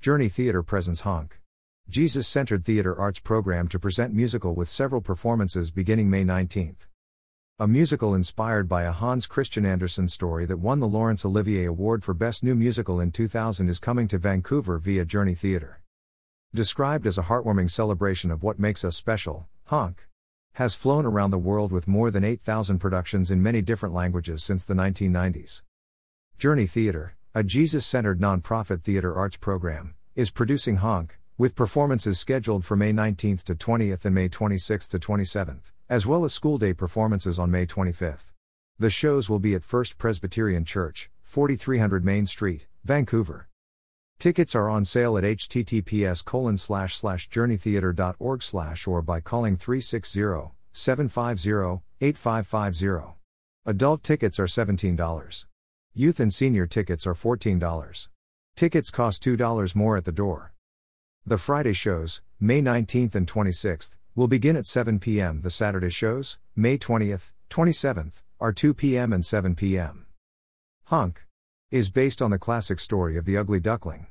Journey Theater presents Honk. Jesus Centered Theater Arts program to present musical with several performances beginning May 19th. A musical inspired by a Hans Christian Andersen story that won the Laurence Olivier Award for Best New Musical in 2000 is coming to Vancouver via Journey Theater. Described as a heartwarming celebration of what makes us special, Honk has flown around the world with more than 8,000 productions in many different languages since the 1990s. Journey Theater, a Jesus centered nonprofit theater arts program, is producing Honk, with performances scheduled for May 19th to 20th and May 26th to 27th, as well as school day performances on May 25th. The shows will be at First Presbyterian Church, 4300 Main Street, Vancouver. Tickets are on sale at https colon slash slash journeytheater.org slash or by calling 360 750 8550. Adult tickets are $17. Youth and senior tickets are $14. Tickets cost $2 more at the door. The Friday shows, May 19th and 26th, will begin at 7 p.m. The Saturday shows, May 20th, 27th, are 2 p.m. and 7 p.m. Honk is based on the classic story of the Ugly Duckling.